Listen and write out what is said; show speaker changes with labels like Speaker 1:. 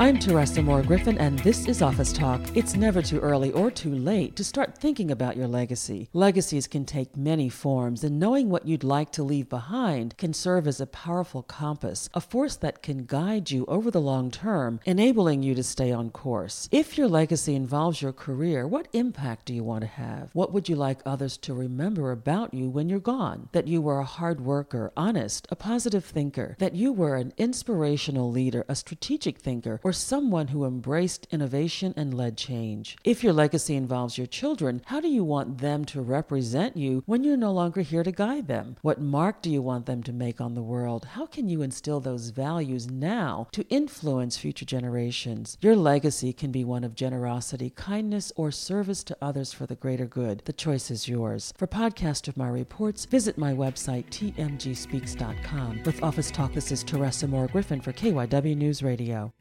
Speaker 1: I'm Teresa Moore Griffin, and this is Office Talk. It's never too early or too late to start thinking about your legacy. Legacies can take many forms, and knowing what you'd like to leave behind can serve as a powerful compass, a force that can guide you over the long term, enabling you to stay on course. If your legacy involves your career, what impact do you want to have? What would you like others to remember about you when you're gone? That you were a hard worker, honest, a positive thinker, that you were an inspirational leader, a strategic thinker, or someone who embraced innovation and led change. If your legacy involves your children, how do you want them to represent you when you're no longer here to guide them? What mark do you want them to make on the world? How can you instill those values now to influence future generations? Your legacy can be one of generosity, kindness, or service to others for the greater good. The choice is yours. For podcast of my reports, visit my website, tmgspeaks.com. With Office Talk, this is Teresa Moore Griffin for KYW News Radio.